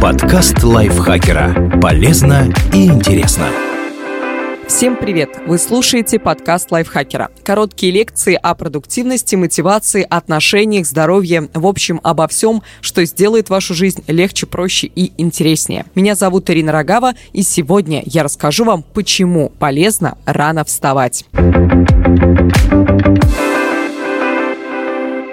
Подкаст лайфхакера. Полезно и интересно. Всем привет! Вы слушаете подкаст лайфхакера. Короткие лекции о продуктивности, мотивации, отношениях, здоровье, в общем, обо всем, что сделает вашу жизнь легче, проще и интереснее. Меня зовут Ирина Рогава, и сегодня я расскажу вам, почему полезно рано вставать.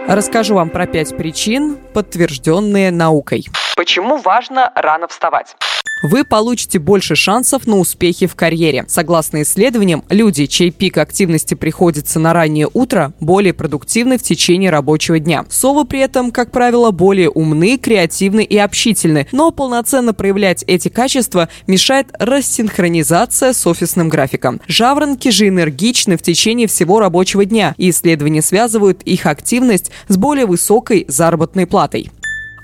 Расскажу вам про пять причин, подтвержденные наукой. Почему важно рано вставать? Вы получите больше шансов на успехи в карьере. Согласно исследованиям, люди, чей пик активности приходится на раннее утро, более продуктивны в течение рабочего дня. Совы при этом, как правило, более умны, креативны и общительны, но полноценно проявлять эти качества мешает рассинхронизация с офисным графиком. Жаворонки же энергичны в течение всего рабочего дня, и исследования связывают их активность с более высокой заработной платой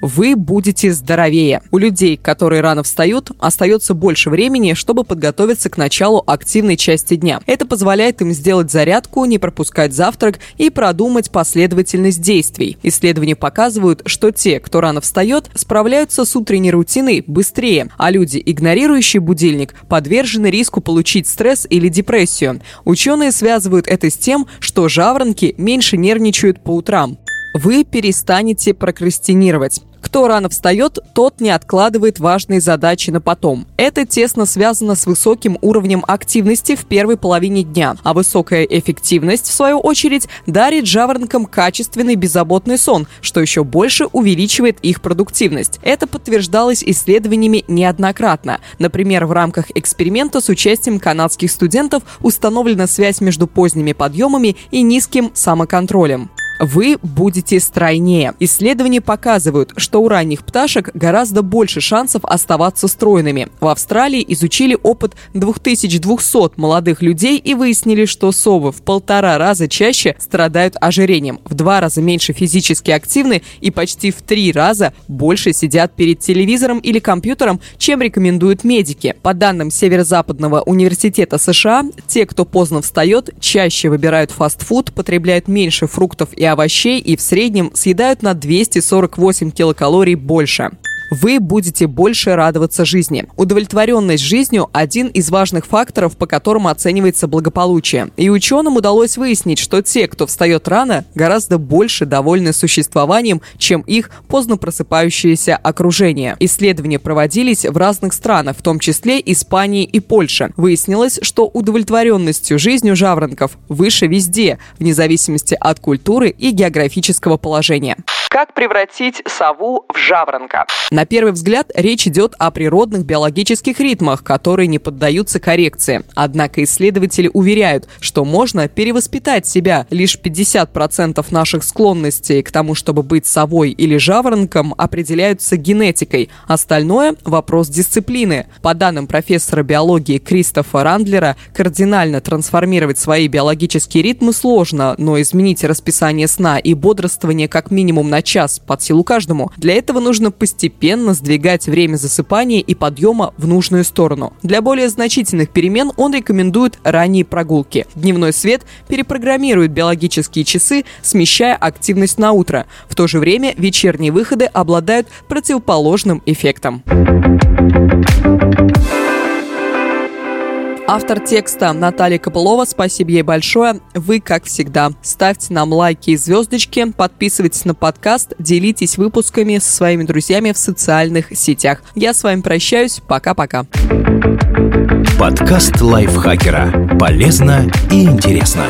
вы будете здоровее. У людей, которые рано встают, остается больше времени, чтобы подготовиться к началу активной части дня. Это позволяет им сделать зарядку, не пропускать завтрак и продумать последовательность действий. Исследования показывают, что те, кто рано встает, справляются с утренней рутиной быстрее, а люди, игнорирующие будильник, подвержены риску получить стресс или депрессию. Ученые связывают это с тем, что жаворонки меньше нервничают по утрам вы перестанете прокрастинировать. Кто рано встает, тот не откладывает важные задачи на потом. Это тесно связано с высоким уровнем активности в первой половине дня, а высокая эффективность, в свою очередь, дарит жаворонкам качественный беззаботный сон, что еще больше увеличивает их продуктивность. Это подтверждалось исследованиями неоднократно. Например, в рамках эксперимента с участием канадских студентов установлена связь между поздними подъемами и низким самоконтролем вы будете стройнее. Исследования показывают, что у ранних пташек гораздо больше шансов оставаться стройными. В Австралии изучили опыт 2200 молодых людей и выяснили, что совы в полтора раза чаще страдают ожирением, в два раза меньше физически активны и почти в три раза больше сидят перед телевизором или компьютером, чем рекомендуют медики. По данным Северо-Западного университета США, те, кто поздно встает, чаще выбирают фастфуд, потребляют меньше фруктов и овощей и в среднем съедают на 248 килокалорий больше вы будете больше радоваться жизни. Удовлетворенность жизнью – один из важных факторов, по которому оценивается благополучие. И ученым удалось выяснить, что те, кто встает рано, гораздо больше довольны существованием, чем их поздно просыпающееся окружение. Исследования проводились в разных странах, в том числе Испании и Польше. Выяснилось, что удовлетворенностью жизнью жаворонков выше везде, вне зависимости от культуры и географического положения. Как превратить сову в жаворонка? На первый взгляд речь идет о природных биологических ритмах, которые не поддаются коррекции. Однако исследователи уверяют, что можно перевоспитать себя. Лишь 50% наших склонностей к тому, чтобы быть совой или жаворонком, определяются генетикой. Остальное – вопрос дисциплины. По данным профессора биологии Кристофа Рандлера, кардинально трансформировать свои биологические ритмы сложно, но изменить расписание сна и бодрствование как минимум на на час под силу каждому. Для этого нужно постепенно сдвигать время засыпания и подъема в нужную сторону. Для более значительных перемен он рекомендует ранние прогулки. Дневной свет перепрограммирует биологические часы, смещая активность на утро. В то же время вечерние выходы обладают противоположным эффектом. Автор текста Наталья Копылова. Спасибо ей большое. Вы, как всегда, ставьте нам лайки и звездочки, подписывайтесь на подкаст, делитесь выпусками со своими друзьями в социальных сетях. Я с вами прощаюсь. Пока-пока. Подкаст лайфхакера. Полезно и интересно.